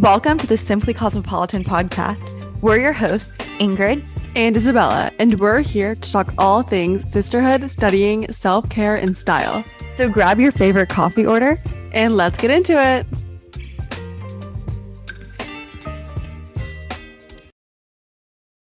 Welcome to the Simply Cosmopolitan podcast. We're your hosts, Ingrid and Isabella, and we're here to talk all things sisterhood, studying, self care, and style. So grab your favorite coffee order and let's get into it.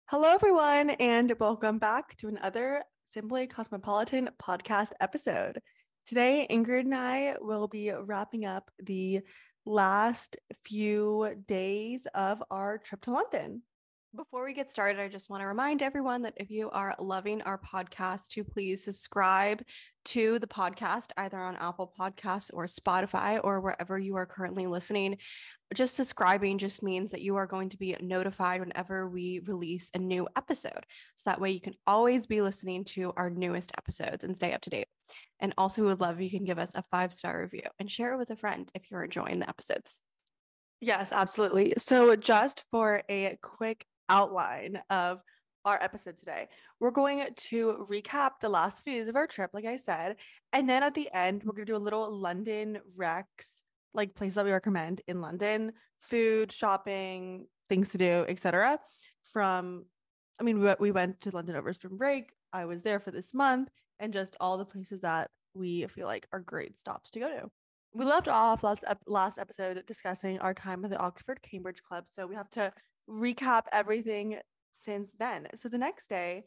Hello, everyone, and welcome back to another Simply Cosmopolitan podcast episode. Today, Ingrid and I will be wrapping up the last few days of our trip to London. Before we get started, I just want to remind everyone that if you are loving our podcast, to please subscribe to the podcast either on Apple Podcasts or Spotify or wherever you are currently listening. Just subscribing just means that you are going to be notified whenever we release a new episode. So that way you can always be listening to our newest episodes and stay up to date. And also, we would love if you can give us a five star review and share it with a friend if you're enjoying the episodes. Yes, absolutely. So, just for a quick outline of our episode today, we're going to recap the last few days of our trip, like I said. And then at the end, we're going to do a little London Rex, like places that we recommend in London, food, shopping, things to do, etc. From, I mean, we, we went to London over spring break. I was there for this month and just all the places that we feel like are great stops to go to. We left off last last episode discussing our time at the Oxford Cambridge Club, so we have to recap everything since then. So the next day,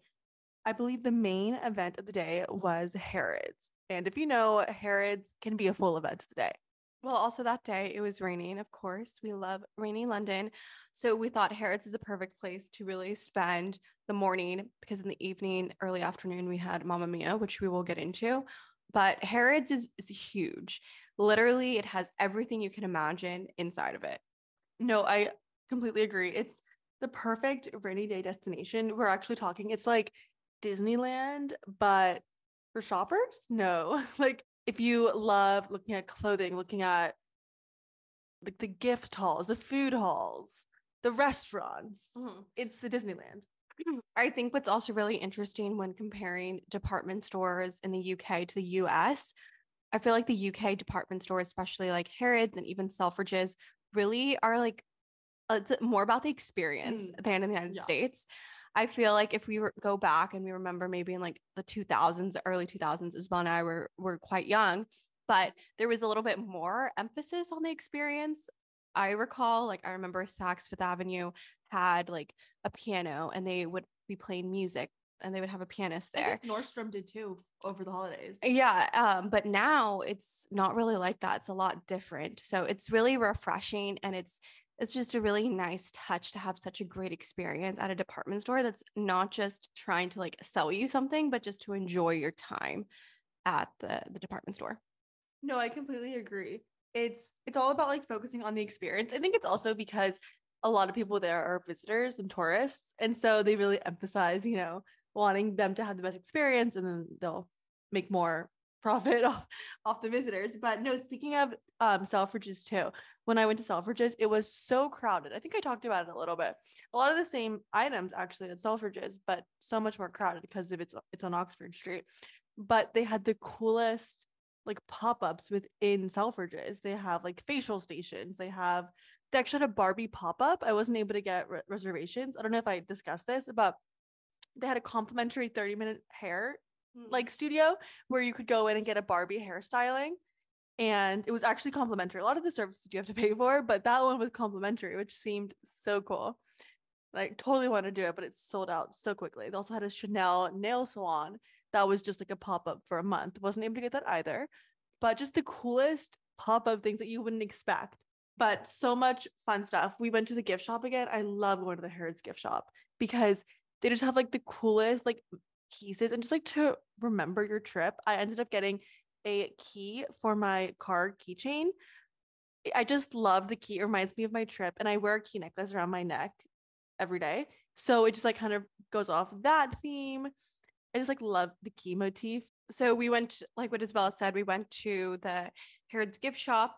I believe the main event of the day was Harrods. And if you know, Harrods can be a full event of the day. Well, also that day it was raining, of course. We love rainy London. So we thought Harrods is a perfect place to really spend the morning because in the evening, early afternoon, we had Mamma Mia, which we will get into. But Harrods is, is huge. Literally, it has everything you can imagine inside of it. No, I completely agree. It's the perfect rainy day destination. We're actually talking, it's like Disneyland, but for shoppers? No. like if you love looking at clothing, looking at like the gift halls, the food halls, the restaurants, mm-hmm. it's the Disneyland. I think what's also really interesting when comparing department stores in the UK to the US, I feel like the UK department stores, especially like Harrods and even Selfridges, really are like it's more about the experience mm. than in the United yeah. States. I feel like if we were, go back and we remember maybe in like the 2000s, early 2000s, Isabel and I were were quite young, but there was a little bit more emphasis on the experience. I recall, like I remember Saks Fifth Avenue had like a piano and they would be playing music and they would have a pianist there. Nordstrom did too over the holidays. Yeah, um, but now it's not really like that. It's a lot different. So it's really refreshing and it's it's just a really nice touch to have such a great experience at a department store that's not just trying to like sell you something, but just to enjoy your time at the the department store. No, I completely agree. It's it's all about like focusing on the experience. I think it's also because a lot of people there are visitors and tourists. And so they really emphasize, you know, wanting them to have the best experience and then they'll make more profit off, off the visitors. But no, speaking of um, Selfridges too, when I went to Selfridges, it was so crowded. I think I talked about it a little bit. A lot of the same items actually at Selfridges, but so much more crowded because of it's it's on Oxford Street. But they had the coolest like pop-ups within Selfridges. They have like facial stations. They have they actually had a Barbie pop-up. I wasn't able to get re- reservations. I don't know if I discussed this, but they had a complimentary 30 minute hair. Mm. like studio where you could go in and get a Barbie hairstyling. And it was actually complimentary. A lot of the services you have to pay for, but that one was complimentary, which seemed so cool. Like totally want to do it, but it's sold out so quickly. They also had a Chanel nail salon that was just like a pop-up for a month. Wasn't able to get that either. But just the coolest pop-up things that you wouldn't expect but so much fun stuff. We went to the gift shop again. I love going to the Harrods gift shop because they just have like the coolest like pieces and just like to remember your trip. I ended up getting a key for my car keychain. I just love the key. It reminds me of my trip, and I wear a key necklace around my neck every day. So it just like kind of goes off that theme. I just like love the key motif. So we went, like what Isabella said, we went to the Harrods gift shop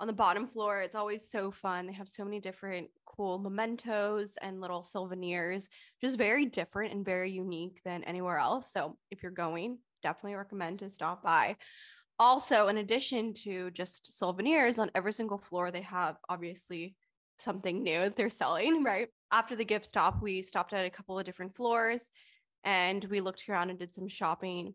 on the bottom floor. It's always so fun. They have so many different cool mementos and little souvenirs, just very different and very unique than anywhere else. So if you're going, definitely recommend to stop by. Also, in addition to just souvenirs, on every single floor, they have obviously something new that they're selling, right? After the gift stop, we stopped at a couple of different floors and we looked around and did some shopping.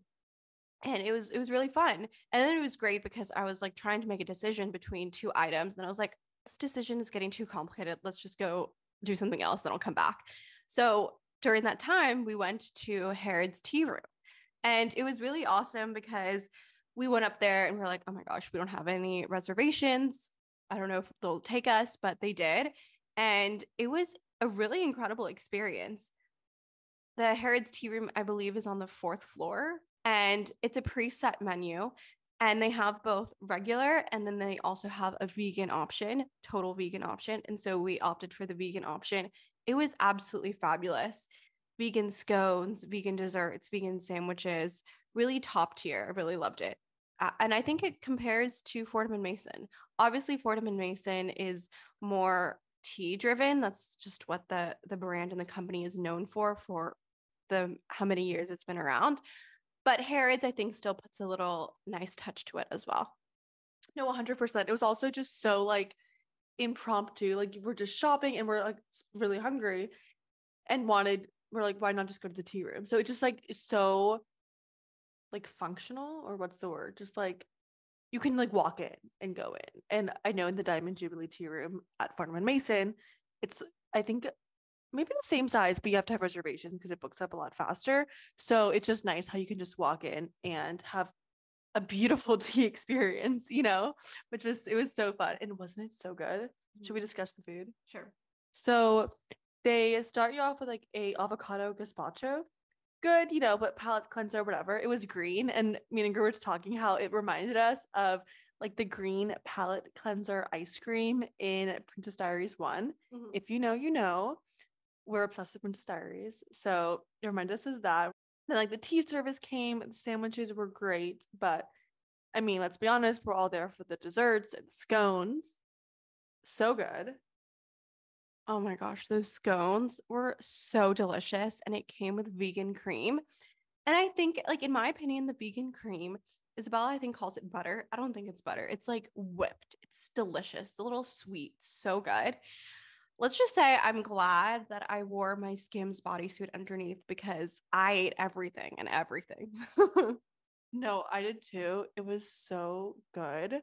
And it was it was really fun. And then it was great because I was like trying to make a decision between two items and I was like this decision is getting too complicated. Let's just go do something else then I'll come back. So during that time, we went to Harrods Tea Room. And it was really awesome because we went up there and we're like, oh my gosh, we don't have any reservations. I don't know if they'll take us, but they did. And it was a really incredible experience. The Harrods Tea Room, I believe, is on the fourth floor and it's a preset menu. And they have both regular and then they also have a vegan option, total vegan option. And so we opted for the vegan option. It was absolutely fabulous. Vegan scones, vegan desserts, vegan sandwiches, really top tier. I really loved it. And I think it compares to Fortnum and Mason. Obviously, Fortnum and Mason is more tea driven. That's just what the the brand and the company is known for for the how many years it's been around. But Harrods, I think, still puts a little nice touch to it as well. No, 100%. It was also just so like impromptu. Like we're just shopping and we're like really hungry and wanted, we're like, why not just go to the tea room? So it just like so like functional or what's the word? Just like you can like walk in and go in. And I know in the Diamond Jubilee tea room at Fortnum and Mason, it's I think maybe the same size, but you have to have reservations because it books up a lot faster. So it's just nice how you can just walk in and have a beautiful tea experience, you know, which was it was so fun. And wasn't it so good? Should we mm-hmm. discuss the food? Sure. So they start you off with like a avocado gazpacho good, you know, but palate cleanser, whatever. It was green. And me and Ingrid were talking how it reminded us of like the green palate cleanser ice cream in Princess Diaries one mm-hmm. If you know, you know. We're obsessed with Diaries. So it reminded us of that. Then like the tea service came, the sandwiches were great, but I mean, let's be honest, we're all there for the desserts and the scones. So good. Oh my gosh, those scones were so delicious and it came with vegan cream. And I think, like, in my opinion, the vegan cream, Isabella, I think, calls it butter. I don't think it's butter. It's like whipped. It's delicious. It's a little sweet. So good. Let's just say I'm glad that I wore my Skims bodysuit underneath because I ate everything and everything. no, I did too. It was so good.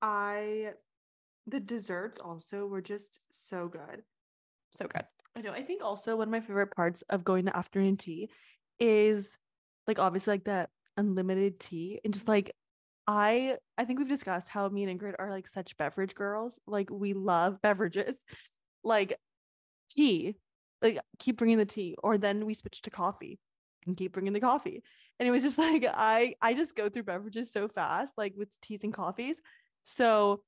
I the desserts also were just so good. So good. I know. I think also one of my favorite parts of going to afternoon tea is like obviously like that unlimited tea and just like I I think we've discussed how me and Ingrid are like such beverage girls. Like we love beverages. Like tea. Like keep bringing the tea or then we switch to coffee and keep bringing the coffee. And it was just like I I just go through beverages so fast like with teas and coffees. So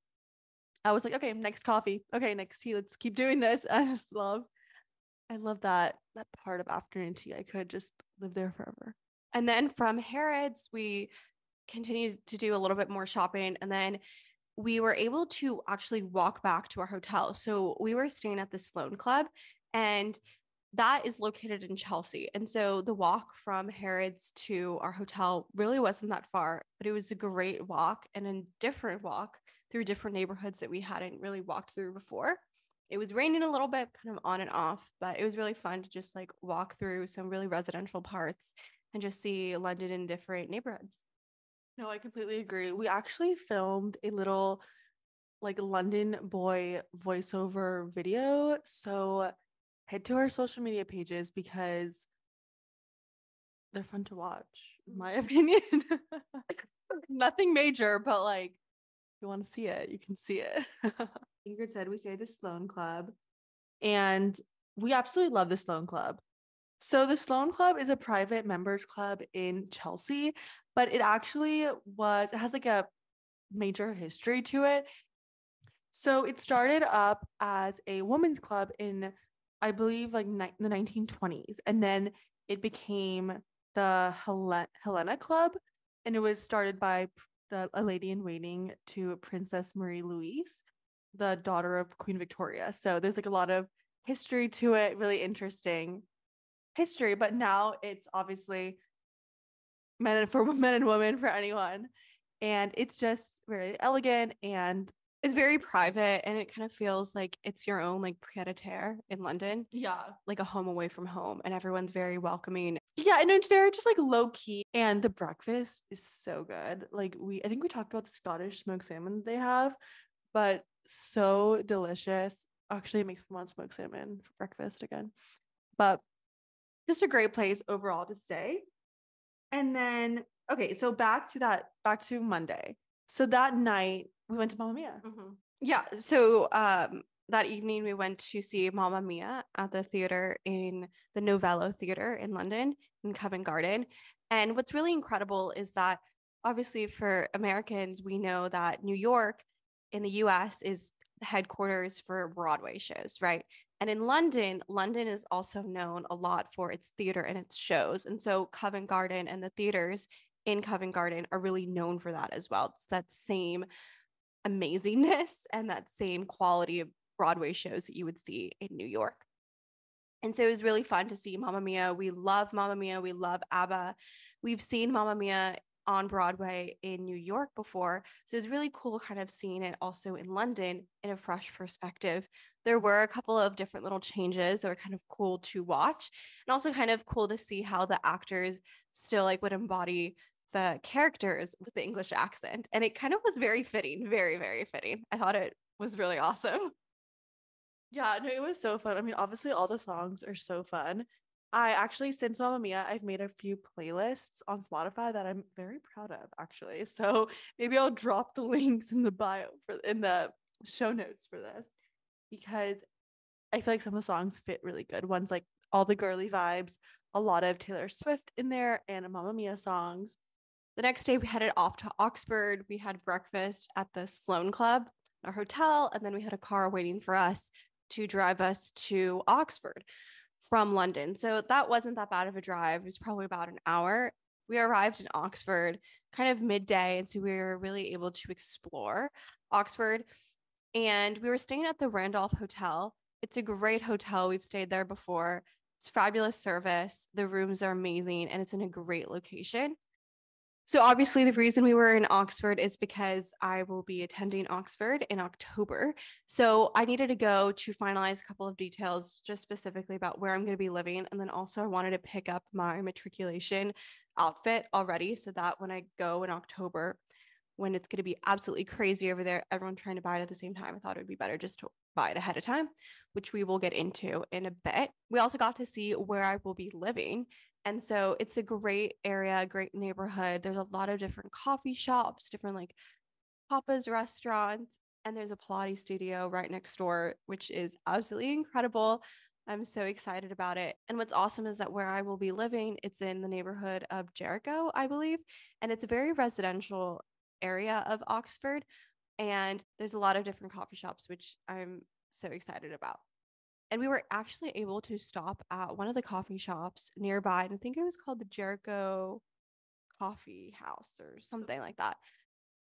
I was like, okay, next coffee. Okay, next tea. Let's keep doing this. I just love, I love that that part of afternoon tea. I could just live there forever. And then from Harrods, we continued to do a little bit more shopping, and then we were able to actually walk back to our hotel. So we were staying at the Sloane Club, and that is located in Chelsea. And so the walk from Harrods to our hotel really wasn't that far, but it was a great walk and a different walk through different neighborhoods that we hadn't really walked through before. It was raining a little bit, kind of on and off, but it was really fun to just like walk through some really residential parts and just see London in different neighborhoods. No, I completely agree. We actually filmed a little like London boy voiceover video. So head to our social media pages because they're fun to watch, in my opinion. Nothing major, but like you want to see it, you can see it. Ingrid said we say the Sloane Club, and we absolutely love the Sloane Club. So the Sloane Club is a private members club in Chelsea, but it actually was it has like a major history to it. So it started up as a women's club in I believe like ni- the 1920s and then it became the Hel- Helena Club and it was started by the a lady in waiting to Princess Marie Louise, the daughter of Queen Victoria. So there's like a lot of history to it, really interesting history. But now it's obviously men and for men and women for anyone. And it's just very elegant and It's very private and it kind of feels like it's your own like pied a terre in London, Yeah. like a home away from home, and everyone's very welcoming. Yeah, and it's very just like low key. And the breakfast is so good. Like we I think we talked about the Scottish smoked salmon they have, but so delicious. Actually, it makes me want smoked salmon for breakfast again. But just a great place overall to stay. And then okay, so back to that back to Monday. So that night we went to Mamma Mia. Yeah. So um, that evening we went to see Mamma Mia at the theater in the Novello Theater in London in Covent Garden. And what's really incredible is that obviously for Americans, we know that New York in the US is headquarters for Broadway shows, right? And in London, London is also known a lot for its theater and its shows. And so Covent Garden and the theaters in Covent Garden are really known for that as well. It's that same amazingness and that same quality of Broadway shows that you would see in New York. And so it was really fun to see Mamma Mia. We love Mamma Mia. We love ABBA. We've seen Mamma Mia on Broadway in New York before. So it was really cool kind of seeing it also in London in a fresh perspective. There were a couple of different little changes that were kind of cool to watch and also kind of cool to see how the actors still like would embody the characters with the English accent. And it kind of was very fitting, very, very fitting. I thought it was really awesome. Yeah, no, it was so fun. I mean, obviously all the songs are so fun. I actually, since Mamma Mia, I've made a few playlists on Spotify that I'm very proud of, actually. So maybe I'll drop the links in the bio for in the show notes for this because I feel like some of the songs fit really good. One's like all the girly vibes, a lot of Taylor Swift in there, and Mamma Mia songs. The next day, we headed off to Oxford. We had breakfast at the Sloane Club, our hotel, and then we had a car waiting for us to drive us to Oxford from London. So that wasn't that bad of a drive. It was probably about an hour. We arrived in Oxford kind of midday. And so we were really able to explore Oxford. And we were staying at the Randolph Hotel. It's a great hotel. We've stayed there before. It's fabulous service. The rooms are amazing and it's in a great location. So, obviously, the reason we were in Oxford is because I will be attending Oxford in October. So, I needed to go to finalize a couple of details, just specifically about where I'm going to be living. And then also, I wanted to pick up my matriculation outfit already so that when I go in October, when it's going to be absolutely crazy over there, everyone trying to buy it at the same time, I thought it would be better just to buy it ahead of time, which we will get into in a bit. We also got to see where I will be living and so it's a great area, great neighborhood. There's a lot of different coffee shops, different like Papa's restaurants, and there's a Pilates studio right next door, which is absolutely incredible. I'm so excited about it. And what's awesome is that where I will be living, it's in the neighborhood of Jericho, I believe, and it's a very residential area of Oxford. And there's a lot of different coffee shops, which I'm so excited about. And we were actually able to stop at one of the coffee shops nearby. And I think it was called the Jericho Coffee House or something like that.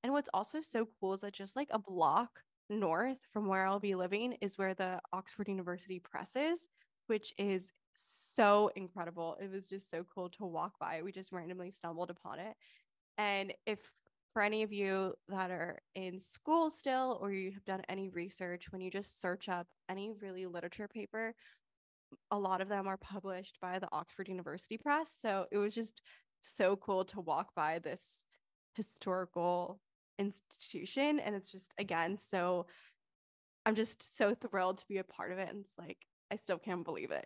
And what's also so cool is that just like a block north from where I'll be living is where the Oxford University Press is, which is so incredible. It was just so cool to walk by. We just randomly stumbled upon it. And if for any of you that are in school still or you have done any research, when you just search up any really literature paper, a lot of them are published by the Oxford University Press. So it was just so cool to walk by this historical institution. And it's just, again, so I'm just so thrilled to be a part of it. And it's like, I still can't believe it.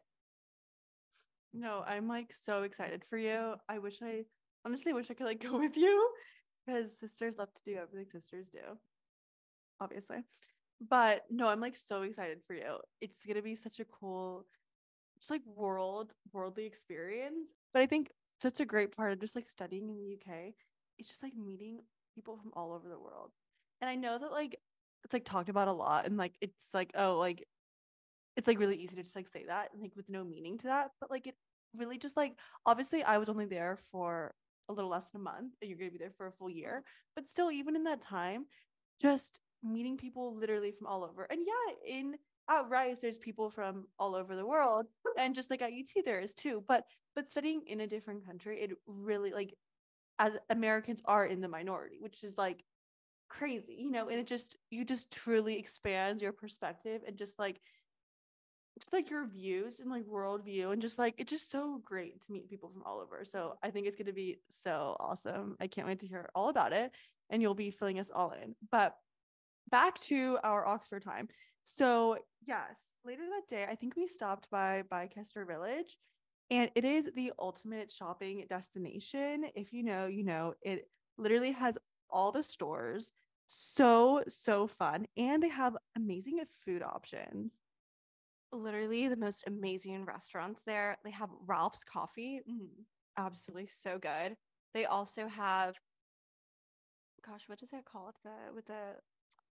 No, I'm like so excited for you. I wish I honestly wish I could like go with you because sisters love to do everything sisters do, obviously. But no, I'm like so excited for you. It's gonna be such a cool, just like world, worldly experience. But I think such a great part of just like studying in the UK, it's just like meeting people from all over the world. And I know that like it's like talked about a lot and like it's like, oh, like it's like really easy to just like say that and like with no meaning to that. But like it really just like obviously I was only there for a little less than a month and you're going to be there for a full year. But still, even in that time, just meeting people literally from all over. And yeah, in at Rice, there's people from all over the world. And just like at UT, there is too. But but studying in a different country, it really like as Americans are in the minority, which is like crazy, you know, and it just you just truly expands your perspective and just like just like your views and like worldview and just like it's just so great to meet people from all over. So I think it's gonna be so awesome. I can't wait to hear all about it and you'll be filling us all in. But back to our Oxford time. So yes, later that day, I think we stopped by Bicester Village and it is the ultimate shopping destination. If you know, you know, it literally has all the stores. So, so fun. And they have amazing food options. Literally the most amazing restaurants there. They have Ralph's Coffee. Mhm. Absolutely so good. They also have, gosh, what does that call it? The with the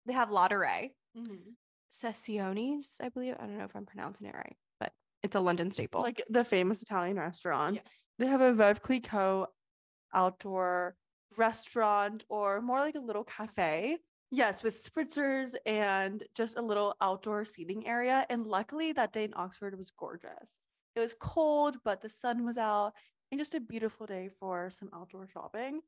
they have Lotteray, Mhm. Sessiones, I believe. I don't know if I'm pronouncing it right, but it's a London staple. Like the famous Italian restaurant. yes. They have a Veuve Clicquot outdoor restaurant or more like a little cafe. Yes, with spritzers and just a little outdoor seating area. And luckily, that day in Oxford was gorgeous. It was cold, but the sun was out and just a beautiful day for some outdoor shopping.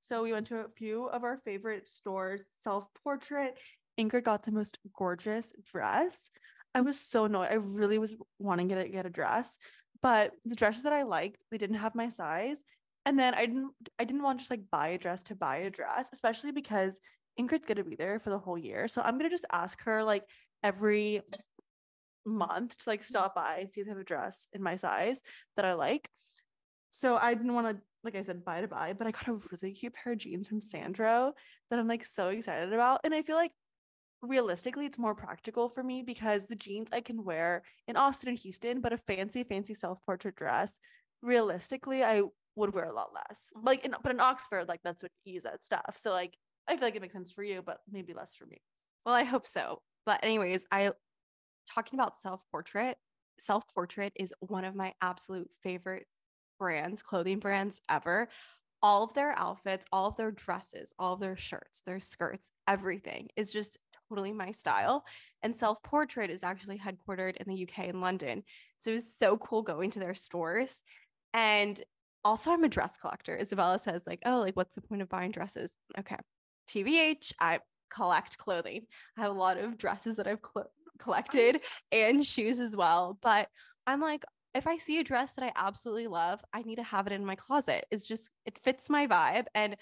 So we went to a few of our favorite stores, self portrait. Ingrid got the most gorgeous dress. I was so annoyed. I really was wanting to get a dress, but the dresses that I liked, they didn't have my size. And then I didn't I didn't want to just like buy a dress to buy a dress, especially because Ingrid's gonna be there for the whole year. So I'm gonna just ask her like every month to like stop by and see if they have a dress in my size that I like. So I didn't want to, like I said, buy to buy, but I got a really cute pair of jeans from Sandro that I'm like so excited about. And I feel like realistically it's more practical for me because the jeans I can wear in Austin and Houston, but a fancy, fancy self-portrait dress, realistically, I would wear a lot less. Mhm. Like in but in Oxford, like that's what you use that stuff. So like I feel like it makes sense for you, but maybe less for me. Well, I hope so. But anyways, I talking about self-portrait. Self-portrait is one of my absolute favorite brands, clothing brands ever. All of their outfits, all of their dresses, all of their shirts, their skirts, everything is just totally my style. And Self Portrait is actually headquartered in the UK in London. So it was so cool going to their stores. And also, I'm a dress collector. Isabella says, like, oh, like, what's the point of buying dresses? Okay. TBH, I collect clothing. I have a lot of dresses that I've cl- collected and shoes as well. But I'm like, if I see a dress that I absolutely love, I need to have it in my closet. It's just, it fits my vibe. And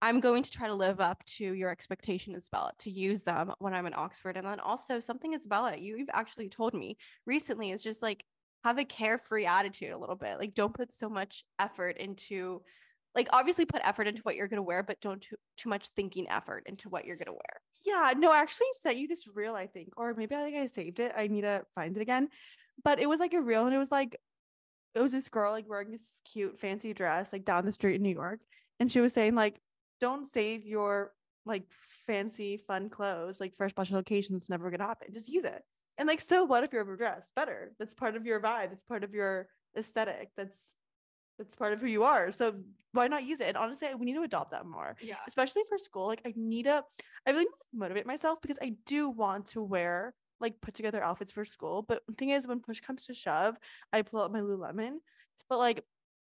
I'm going to try to live up to your expectation, Isabella, to use them when I'm in Oxford. And then also something, Isabella, you've actually told me recently is just like have a carefree attitude a little bit. Like don't put so much effort into like obviously put effort into what you're gonna wear, but don't too too much thinking effort into what you're gonna wear. Yeah, no, I actually sent you this reel, I think, or maybe I think I saved it. I need to find it again. But it was like a reel, and it was like it was this girl like wearing this cute fancy dress like down the street in New York, and she was saying like, don't save your like fancy fun clothes like for a special occasion. It's never gonna happen. Just use it. And like, so what if you're overdressed? Better. That's part of your vibe. It's part of your aesthetic. That's that's part of who you are. So why not use it? And honestly, we need to adopt that more Yeah. especially for school. Like I need to, I really need to motivate myself because I do want to wear like put together outfits for school. But the thing is, when push comes to shove, I pull out my Lululemon. But like,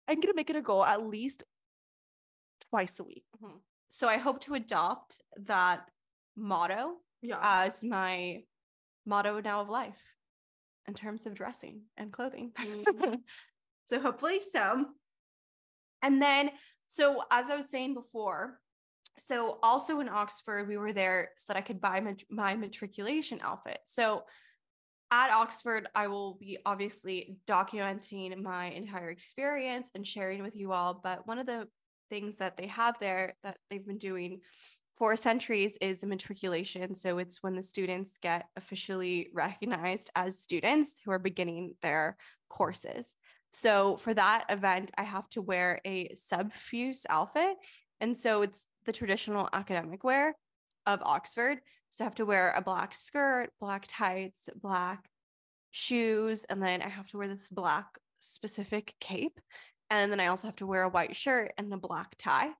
I'm gonna make it a goal at least twice a week. So I hope to adopt that motto Yeah. as my motto now of life in terms of dressing and clothing. Mhm. so hopefully so. And then, so as I was saying before, so also in Oxford, we were there so that I could buy my, my matriculation outfit. So at Oxford, I will be obviously documenting my entire experience and sharing with you all. But one of the things that they have there that they've been doing for centuries is the matriculation. So it's when the students get officially recognized as students who are beginning their courses. So for that event, I have to wear a subfusc outfit. And so it's the traditional academic wear of Oxford. So I have to wear a black skirt, black tights, black shoes, and then I have to wear this black specific cape. And then I also have to wear a white shirt and a black tie.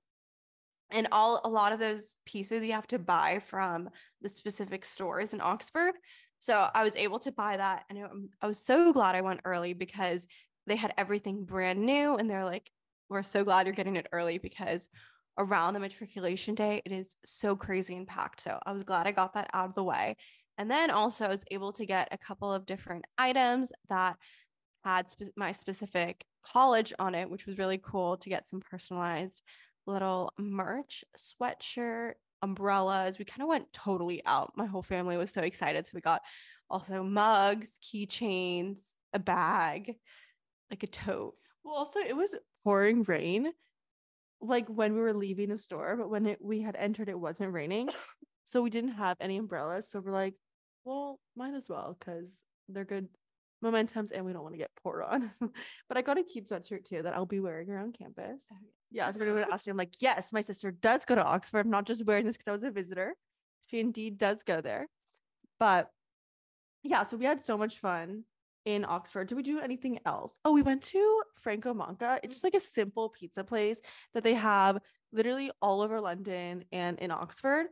And all a lot of those pieces you have to buy from the specific stores in Oxford. So I was able to buy that and I- was so glad I went early because they had everything brand new and they're like we're so glad you're getting it early because around the matriculation day, it is so crazy and packed. So I was glad I got that out of the way. And then also I was able to get a couple of different items that had spe- my specific college on it, which was really cool to get some personalized little merch, sweatshirt, umbrellas. We kind of went totally out. My whole family was so excited. So we got also mugs, keychains, a bag, like a tote. Well, also it was pouring rain, like when we were leaving the store, but when it, we had entered, it wasn't raining, so we didn't have any umbrellas. So we're like, well, might as well because they're good momentums, and we don't want to get poured on. but I got a cute sweatshirt too that I'll be wearing around campus. Oh, yeah, somebody would ask me, I'm like, yes, my sister does go to Oxford. I'm not just wearing this because I was a visitor. She indeed does go there. But yeah, so we had so much fun in Oxford. Did we do anything else? Oh, we went to Franco Manca. It's just like a simple pizza place that they have literally all over London and in Oxford.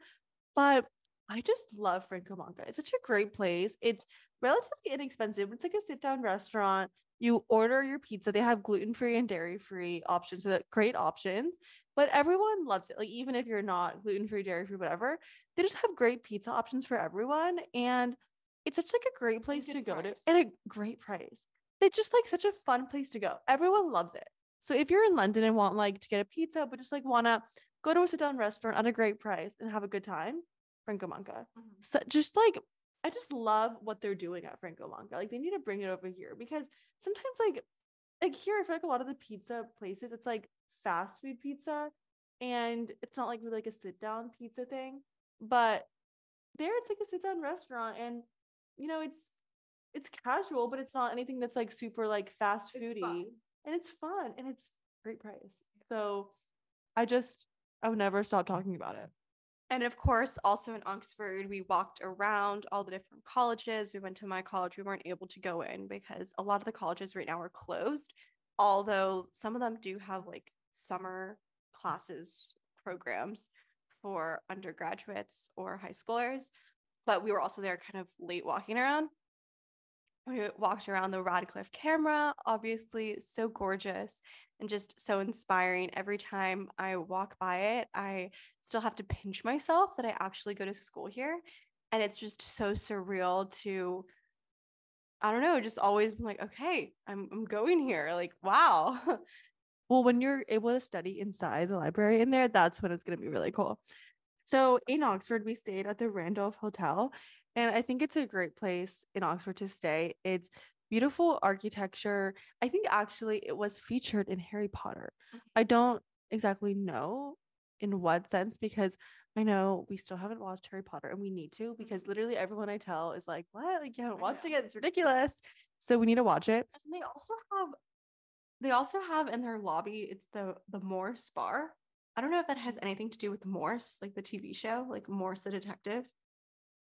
But I just love Franco Manca. It's such a great place. It's relatively inexpensive. It's like a sit down restaurant. You order your pizza. They have gluten free and dairy free options. So that great options. But everyone loves it. Like even if you're not gluten free, dairy free, whatever, they just have great pizza options for everyone. And it's such like a great place to go price. to and a great price. It's just like such a fun place to go. Everyone loves it. So if you're in London and want like to get a pizza, but just like wanna go to a sit down restaurant at a great price and have a good time, Franco Manca. So just like I just love what they're doing at Franco Manca. Like they need to bring it over here because sometimes like like here I feel like a lot of the pizza places it's like fast food pizza and it's not like really like a sit down pizza thing. But there it's like a sit down restaurant and you know it's it's casual but it's not anything that's like super like fast It's foody fun. and it's fun and it's great price. So I just I would never stop talking about it. And of course, also in Oxford, we walked around all the different colleges. We went to my college. We weren't able to go in because a lot of the colleges right now are closed, although some of them do have like summer classes programs for undergraduates or high schoolers. But we were also there kind of late walking around. We walked around the Radcliffe camera, obviously so gorgeous and just so inspiring. Every time I walk by it, I still have to pinch myself that I actually go to school here. And it's just so surreal to, I don't know, just always be like, okay, I'm, I'm going here. Like, wow. Well, when you're able to study inside the library in there, that's when it's going to be really cool. So in Oxford, we stayed at the Randolph Hotel, and I think it's a great place in Oxford to stay. It's beautiful architecture. I think actually it was featured in Harry Potter. I don't exactly know in what sense because I know we still haven't watched Harry Potter and we need to mm-hmm. because literally everyone I tell is like, what? Like, you haven't watched it yet? It's ridiculous. So we need to watch it. And they also have, they also have in their lobby, it's the, the Morse bar. I don't know if that has anything to do with Morse, like the TV show, like Morse the Detective,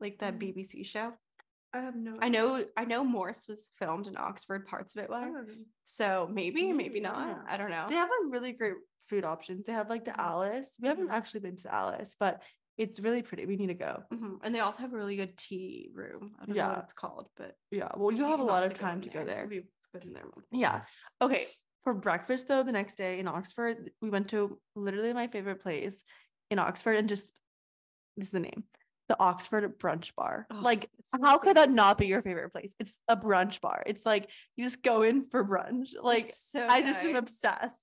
like that Mm. BBC show. I have no I know I know Morse was filmed in Oxford, parts of it were. So maybe, maybe Maybe, not. yeah. I don't know. They have a really great food options. They have like the Mhm. Alice. We haven't Mhm. actually been to the Alice, but it's really pretty. We need to go. Mhm. And they also have a really good tea room. I don't know Yeah. what it's called, but Yeah. Well, you'll have a lot of time in to go there. We've been there. Yeah. Okay. For breakfast though, the next day in Oxford, we went to literally my favorite place in Oxford and just this is the name. The Oxford brunch bar. Oh, like how could that not be your favorite place? It's a brunch bar. It's like you just go in for brunch. Like so I just am obsessed.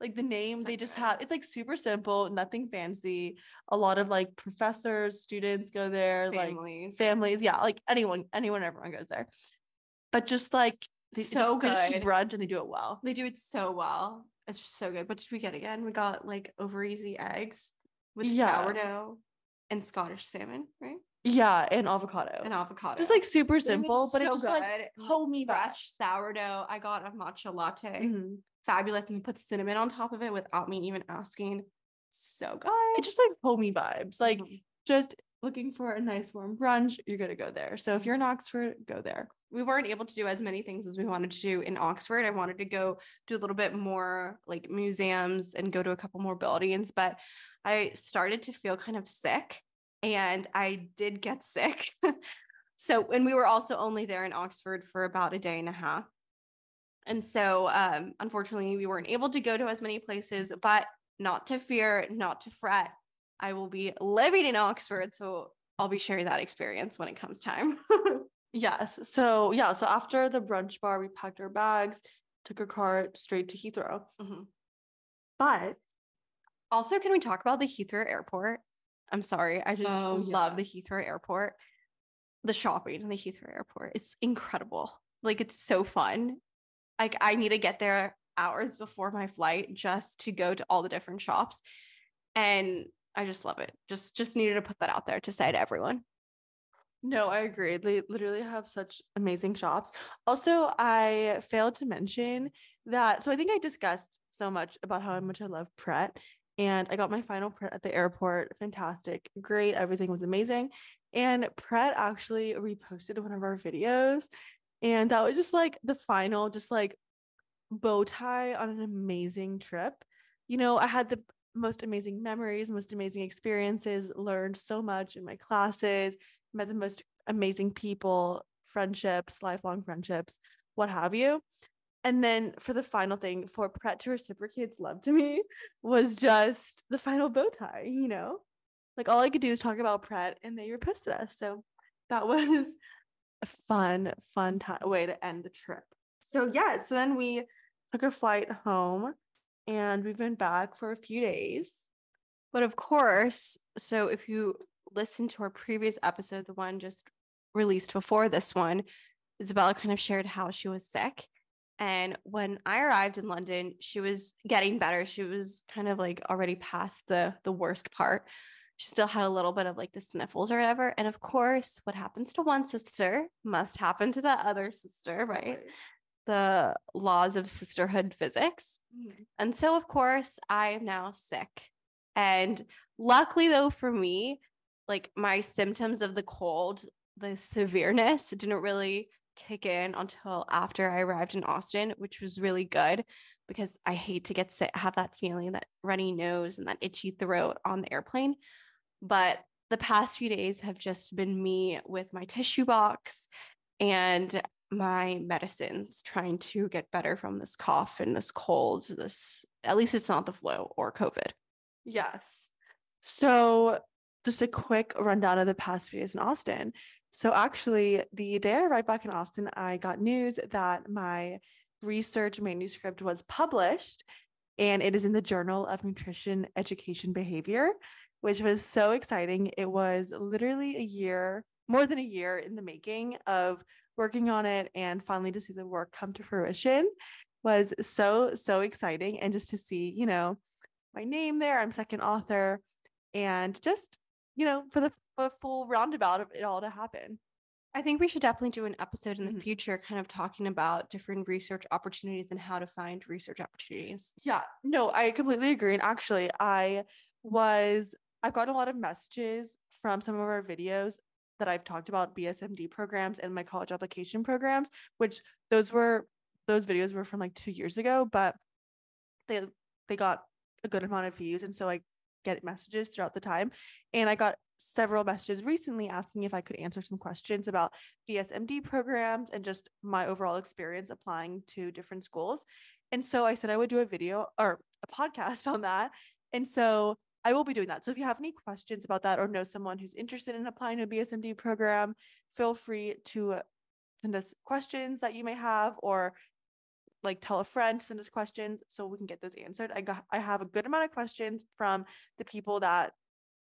Like the name, So they just good. have it's like super simple, nothing fancy. A lot of like professors, students go there, like families. families. Yeah, like anyone, anyone, everyone goes there. But just like they, So just, they just good. brunch and they do it well. They do it so well. It's just so good. What did we get again? We got like over easy eggs with Yeah. sourdough and Scottish salmon, right? Yeah, and avocado. And avocado. just like super simple, but it's so just like homey fresh sourdough. I got a matcha latte. Mhm. Fabulous. And we put cinnamon on top of it without me even asking. So good. It's just like homey vibes. Like Mhm. just looking for a nice warm brunch, you're gonna go there. So if you're in Oxford, go there. we weren't able to do as many things as we wanted to do in Oxford. I wanted to go do a little bit more like museums and go to a couple more buildings, but I started to feel kind of sick and I did get sick. so, and we were also only there in Oxford for about a day and a half. And so, um, unfortunately, we weren't able to go to as many places, but not to fear, not to fret. I will be living in Oxford, so I'll be sharing that experience when it comes time. yes. So, yeah. So, after the brunch bar, we packed our bags, took a car straight to Heathrow. Mm-hmm. But also, can we talk about the Heathrow airport? I'm sorry. I just oh, love yeah. the Heathrow airport. The shopping in the Heathrow airport is incredible. Like, it's so fun. Like, I need to get there hours before my flight just to go to all the different shops. And I just love it. Just just needed to put that out there to say to everyone. No, I agree. They literally have such amazing shops. Also, I failed to mention that. So I think I discussed so much about how much I love Pret. And I got my final Pret at the airport. Fantastic. Great. Everything was amazing. And Pret actually reposted one of our videos. And that was just like the final, just like bow tie on an amazing trip. You know, I had the most amazing memories, most amazing experiences, learned so much in my classes, met the most amazing people, friendships, lifelong friendships, what have you. And then for the final thing, for Pret to reciprocate's love to me was just the final bow tie, you know? Like all I could do is talk about Pret and they reposted us. So that was a fun, fun time way to end the trip. So yeah, so then we took a flight home and we've been back for a few days. But of course, so if you listen to our previous episode, the one just released before this one, Isabella kind of shared how she was sick. And when I arrived in London, she was getting better. She was kind of like already past the the worst part. She still had a little bit of like the sniffles or whatever. And of course, what happens to one sister must happen to the other sister, right? The laws of sisterhood physics. Mm. And so, of course, I am now sick. And luckily, though, for me, like my symptoms of the cold, the severeness didn't really kick in until after I arrived in Austin, which was really good because I hate to get sick, have that feeling, that runny nose and that itchy throat on the airplane. But the past few days have just been me with my tissue box and my medicines trying to get better from this cough and this cold this at least it's not the flu or covid. Yes. So just a quick rundown of the past few days in austin. So actually the day i arrived back in austin i got news that my research manuscript was published and it is in the journal of nutrition education behavior which was so exciting. It was literally a year more than a year in the making of working on it and finally to see the work come to fruition was so so exciting. And just to see you know my name there i'm second author and just you know for the, for the full roundabout of it all to happen. I think we should definitely do an episode in the mm-hmm. future kind of talking about different research opportunities and how to find research opportunities. Yeah no i completely agree. And actually i was i've gotten a lot of messages from some of our videos that I've talked about BSMD programs and my college application programs, which those were those videos were from like two years ago, but they they got a good amount of views. And so I get messages throughout the time. And I got several messages recently asking if I could answer some questions about BSMD programs and just my overall experience applying to different schools. And so I said I would do a video or a podcast on that. And so I will be doing that. So if you have any questions about that or know someone who's interested in applying to a BSMD program, feel free to send us questions that you may have or like tell a friend send us questions so we can get those answered. I got I have a good amount of questions from the people that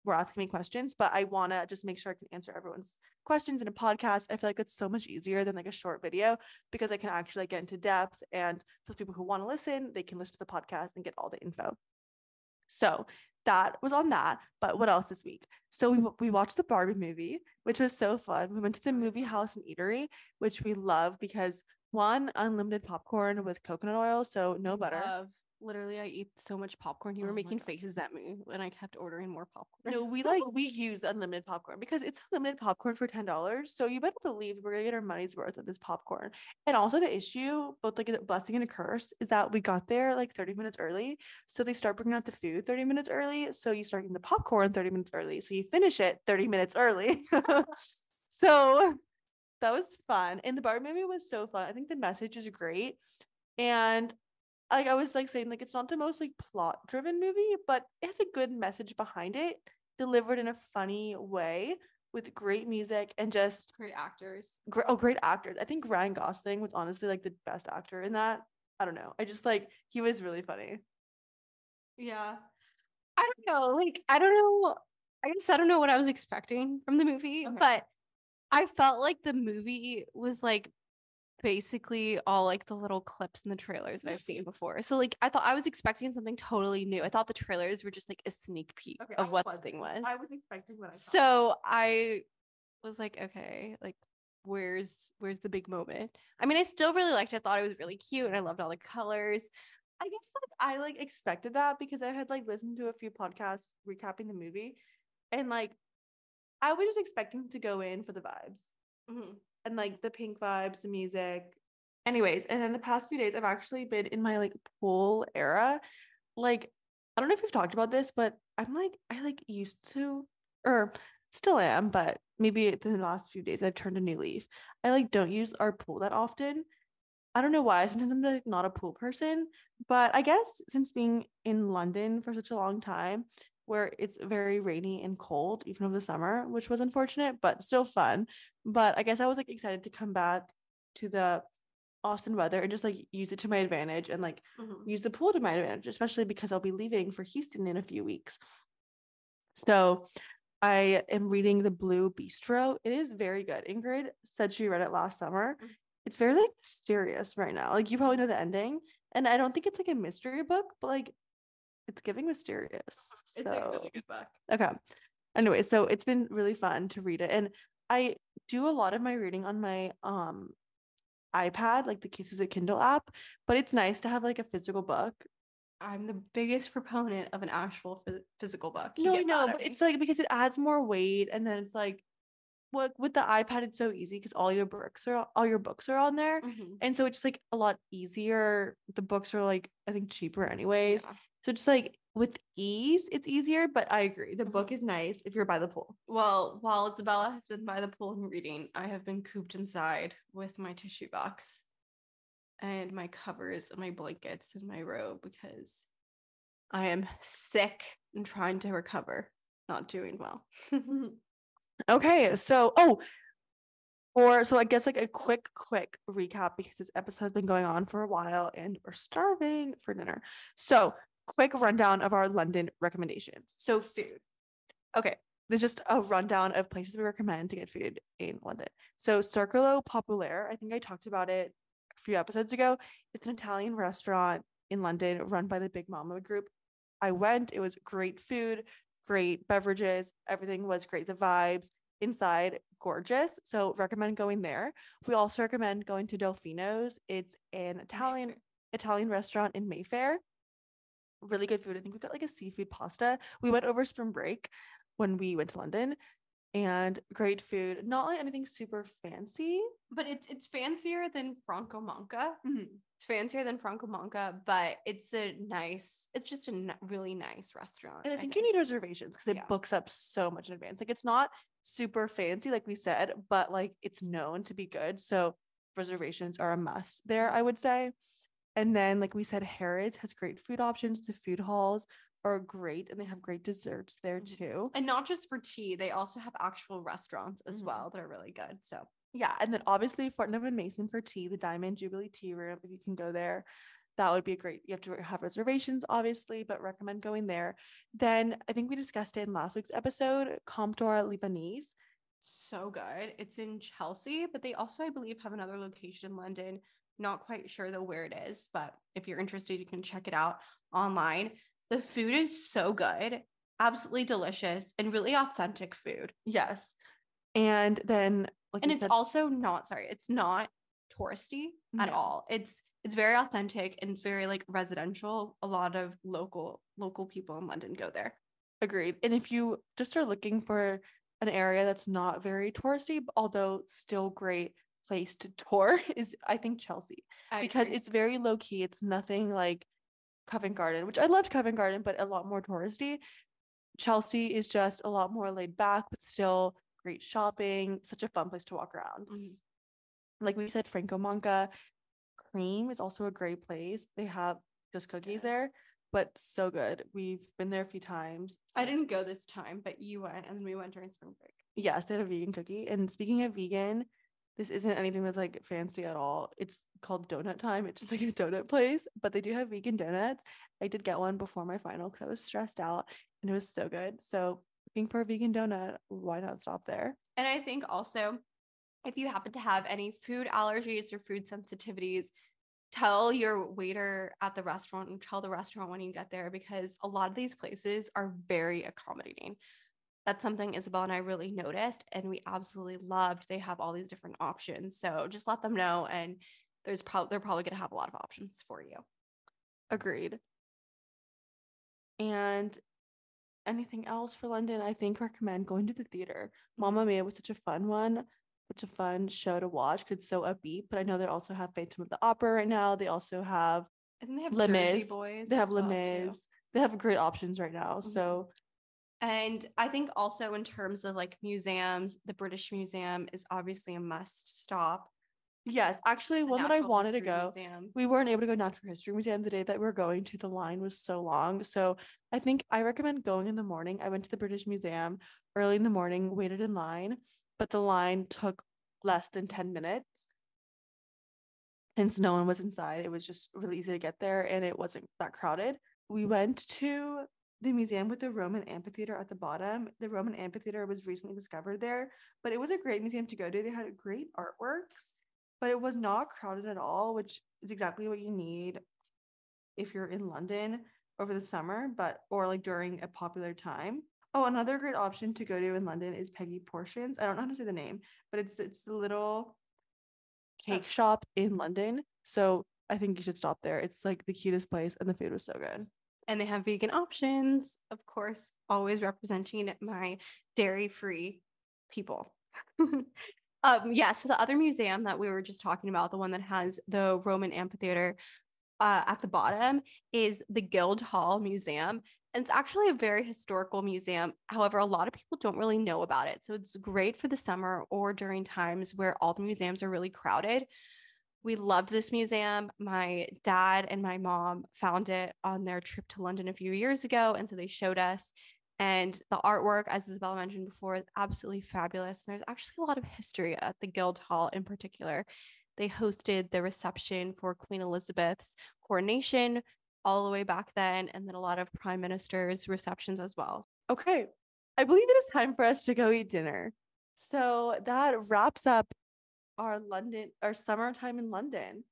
were asking me questions, but I want to just make sure I can answer everyone's questions in a podcast. I feel like it's so much easier than like a short video because I can actually get into depth and for people who want to listen, they can listen to the podcast and get all the info. So that was on that. But what mm-hmm. else this week? So we we watched the Barbie movie, which was so fun. We went to the movie house and eatery, which we love because one unlimited popcorn with coconut oil, so no butter. Love literally I eat so much popcorn. You were oh making faces at me when I kept ordering more popcorn. No, we like we use unlimited popcorn because it's unlimited popcorn for ten dollars. So you better believe we're gonna get our money's worth of this popcorn. And also the issue, both like a blessing and a curse, is that we got there like 30 minutes early. So they start bringing out the food 30 minutes early. So you start getting the popcorn 30 minutes early. So you finish it 30 minutes early. so that was fun. And the bar movie was so fun. I think the message is great. And like I was like saying, like it's not the most like plot driven movie, but it has a good message behind it, delivered in a funny way with great music and just Great actors. great oh great actors. I think Ryan Gosling was honestly like the best actor in that. I don't know. I just like he was really funny. Yeah. I don't know. Like, I don't know. I guess I don't know what I was expecting from the movie, Okay. but I felt like the movie was like basically all like the little clips in the trailers that I've seen before. So like I thought I was expecting something totally new. I thought the trailers were just like a sneak peek of what the thing was. I was expecting what I saw. So I was like, okay, like where's where's the big moment? I mean, I still really liked it. I thought it was really cute and I loved all the colors. I guess like I like expected that because I had like listened to a few podcasts recapping the movie and like I was just expecting to go in for the vibes Mhm. And like the pink vibes, the music. Anyways, and then the past few days I've actually been in my like pool era. Like I don't know if we've talked about this, but I'm like I like used to or still am, but maybe in the last few days I've turned a new leaf. I like don't use our pool that often. I don't know why. Sometimes I'm like not a pool person, but I guess since being in London for such a long time, where it's very rainy and cold, even over the summer, which was unfortunate, but still fun. But I guess I was like excited to come back to the Austin weather and just like use it to my advantage and like Mhm. use the pool to my advantage, especially because I'll be leaving for Houston in a few weeks. So I am reading The Blue Bistro. It is very good. Ingrid said she read it last summer. Mhm. It's very like mysterious right now. Like you probably know the ending. And I don't think it's like a mystery book, but like it's giving mysterious. It's a really good book. Okay. Anyway, so it's been really fun to read it. And I do a lot of my reading on my um iPad, like the Kisses the Kindle app, but it's nice to have like a physical book. I'm the biggest proponent of an actual phys- physical book. You No, I get know, mad at but it's like because it adds more weight and then it's like what with the iPad it's so easy because all your books are all your books are on there. Mhm. And so it's like a lot easier. The books are like I think cheaper anyways. Yeah. So just like with ease, it's easier, but I agree. The book Mhm. is nice if you're by the pool. Well, while Isabella has been by the pool and reading, I have been cooped inside with my tissue box and my covers and my blankets and my robe because I am sick and trying to recover, not doing well. Okay, so oh, or so I guess like a quick, quick recap because this episode has been going on for a while and we're starving for dinner. So, quick rundown of our London recommendations. So, food. Okay, there's just a rundown of places we recommend to get food in London. So, Circolo Popolare, I think I talked about it a few episodes ago. It's an Italian restaurant in London run by the Big Mamma group. I went, it was great food, great beverages, everything was great. The vibes inside gorgeous. So recommend going there. We also recommend going to Delfino's. It's an Italian Italian restaurant in Mayfair. Really good food. I think we got like a seafood pasta. We went over spring break when we went to London and great food. Not like anything super fancy. But it's it's fancier than Franco Manca. Mm-hmm. It's fancier than Franco Manca, but it's a nice, it's just a n- really nice restaurant. And I think you need reservations because it Yeah. books up so much in advance. Like it's not super fancy, like we said, but like it's known to be good. So reservations are a must there, I would say. And then, like we said, Harrods has great food options. The food halls are great and they have great desserts there Mhm. too. and not just for tea, they also have actual restaurants as Mhm. well that are really good. So Yeah. And then obviously Fortnum and Mason for tea, the Diamond Jubilee Tea Room, if you can go there. That would be a great. You have to have reservations, obviously, but recommend going there. Then I think we discussed it in last week's episode, Comptoir Libanais. so good. It's in Chelsea, but they also, I believe, have another location in London. Not quite sure though where it is, but if you're interested, you can check it out online. The food is so good, absolutely delicious, and really authentic food. Yes. And then like and it's said- also not sorry, it's not touristy at all. It's it's very authentic and it's very like residential. A lot of local local people in London go there. agreed. And if you just are looking for an area that's not very touristy, although still great place to tour is I think Chelsea. I because agree. it's very low key. It's nothing like Covent Garden, which I loved Covent Garden, but a lot more touristy. Chelsea is just a lot more laid back, but still great shopping. Such a fun place to walk around. Mhm. Like we said, Franco Manca Cream is also a great place. They have just cookies there, but so good. We've been there a few times. I didn't go this time, but you went and then we went during spring break. Yes, they had a vegan cookie. And speaking of vegan, this isn't anything that's like fancy at all. It's called Doughnut Time. It's just like a donut place, but they do have vegan donuts. I did get one before my final because I was stressed out and it was so good. So looking for a vegan donut, why not stop there? And I think also, if you happen to have any food allergies or food sensitivities, tell your waiter at the restaurant and tell the restaurant when you get there because a lot of these places are very accommodating. That's something Isabel and I really noticed, and we absolutely loved. They have all these different options, so just let them know, and there's probably they're probably going to have a lot of options for you. Agreed. And anything else for London? I think recommend going to the theater. Mamma Mia was such a fun one, such a fun show to watch because it's so upbeat. But I know they also have Phantom of the Opera right now. They also have think they have Les Mis. Boys. they have well. They have great options right now. Mhm. So And I think also in terms of like museums, the British Museum is obviously a must stop. yes, actually, one that I wanted to go. Museum. we weren't able to go natural history museum the day that we were going to the line was so long so i think i recommend going in the morning i went to the british museum early in the morning waited in line but the line took less than 10 minutes since no one was inside it was just really easy to get there and it wasn't that crowded we went to the museum with the roman amphitheater at the bottom the roman amphitheater was recently discovered there but it was a great museum to go to they had great artworks but it was not crowded at all, which is exactly what you need if you're in London over the summer, but or like during a popular time. Oh, another great option to go to in London is Peggy Porschen. I don't know how to say the name, but it's it's the little cake shop in London. So I think you should stop there. It's like the cutest place and the food was so good. And they have vegan options, of course, always representing my dairy free people. um, yeah, so the other museum that we were just talking about, the one that has the Roman amphitheater uh, at the bottom, is the Guildhall Museum. And it's actually a very historical museum. However, a lot of people don't really know about it. So it's great for the summer or during times where all the museums are really crowded. We loved this museum. My dad and my mom found it on their trip to London a few years ago. And so they showed us. And the artwork, as Isabella mentioned before, is absolutely fabulous. And there's actually a lot of history at the Guildhall in particular. They hosted the reception for Queen Elizabeth's coronation all the way back then, and then a lot of prime ministers' receptions as well. Okay. I believe it is time for us to go eat dinner. So that wraps up our London, our summertime in London.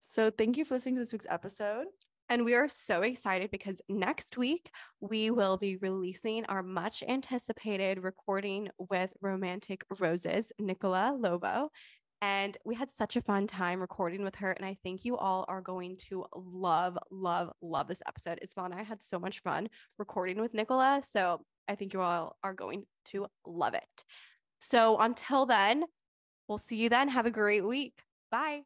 So thank you for listening to this week's episode. And we are so excited because next week we will be releasing our much anticipated recording with Romantic Roses, Nicola Lobo. And we had such a fun time recording with her. And I think you all are going to love, love, love this episode. Isabel and I had so much fun recording with Nicola. So I think you all are going to love it. So until then, we'll see you then. Have a great week. Bye.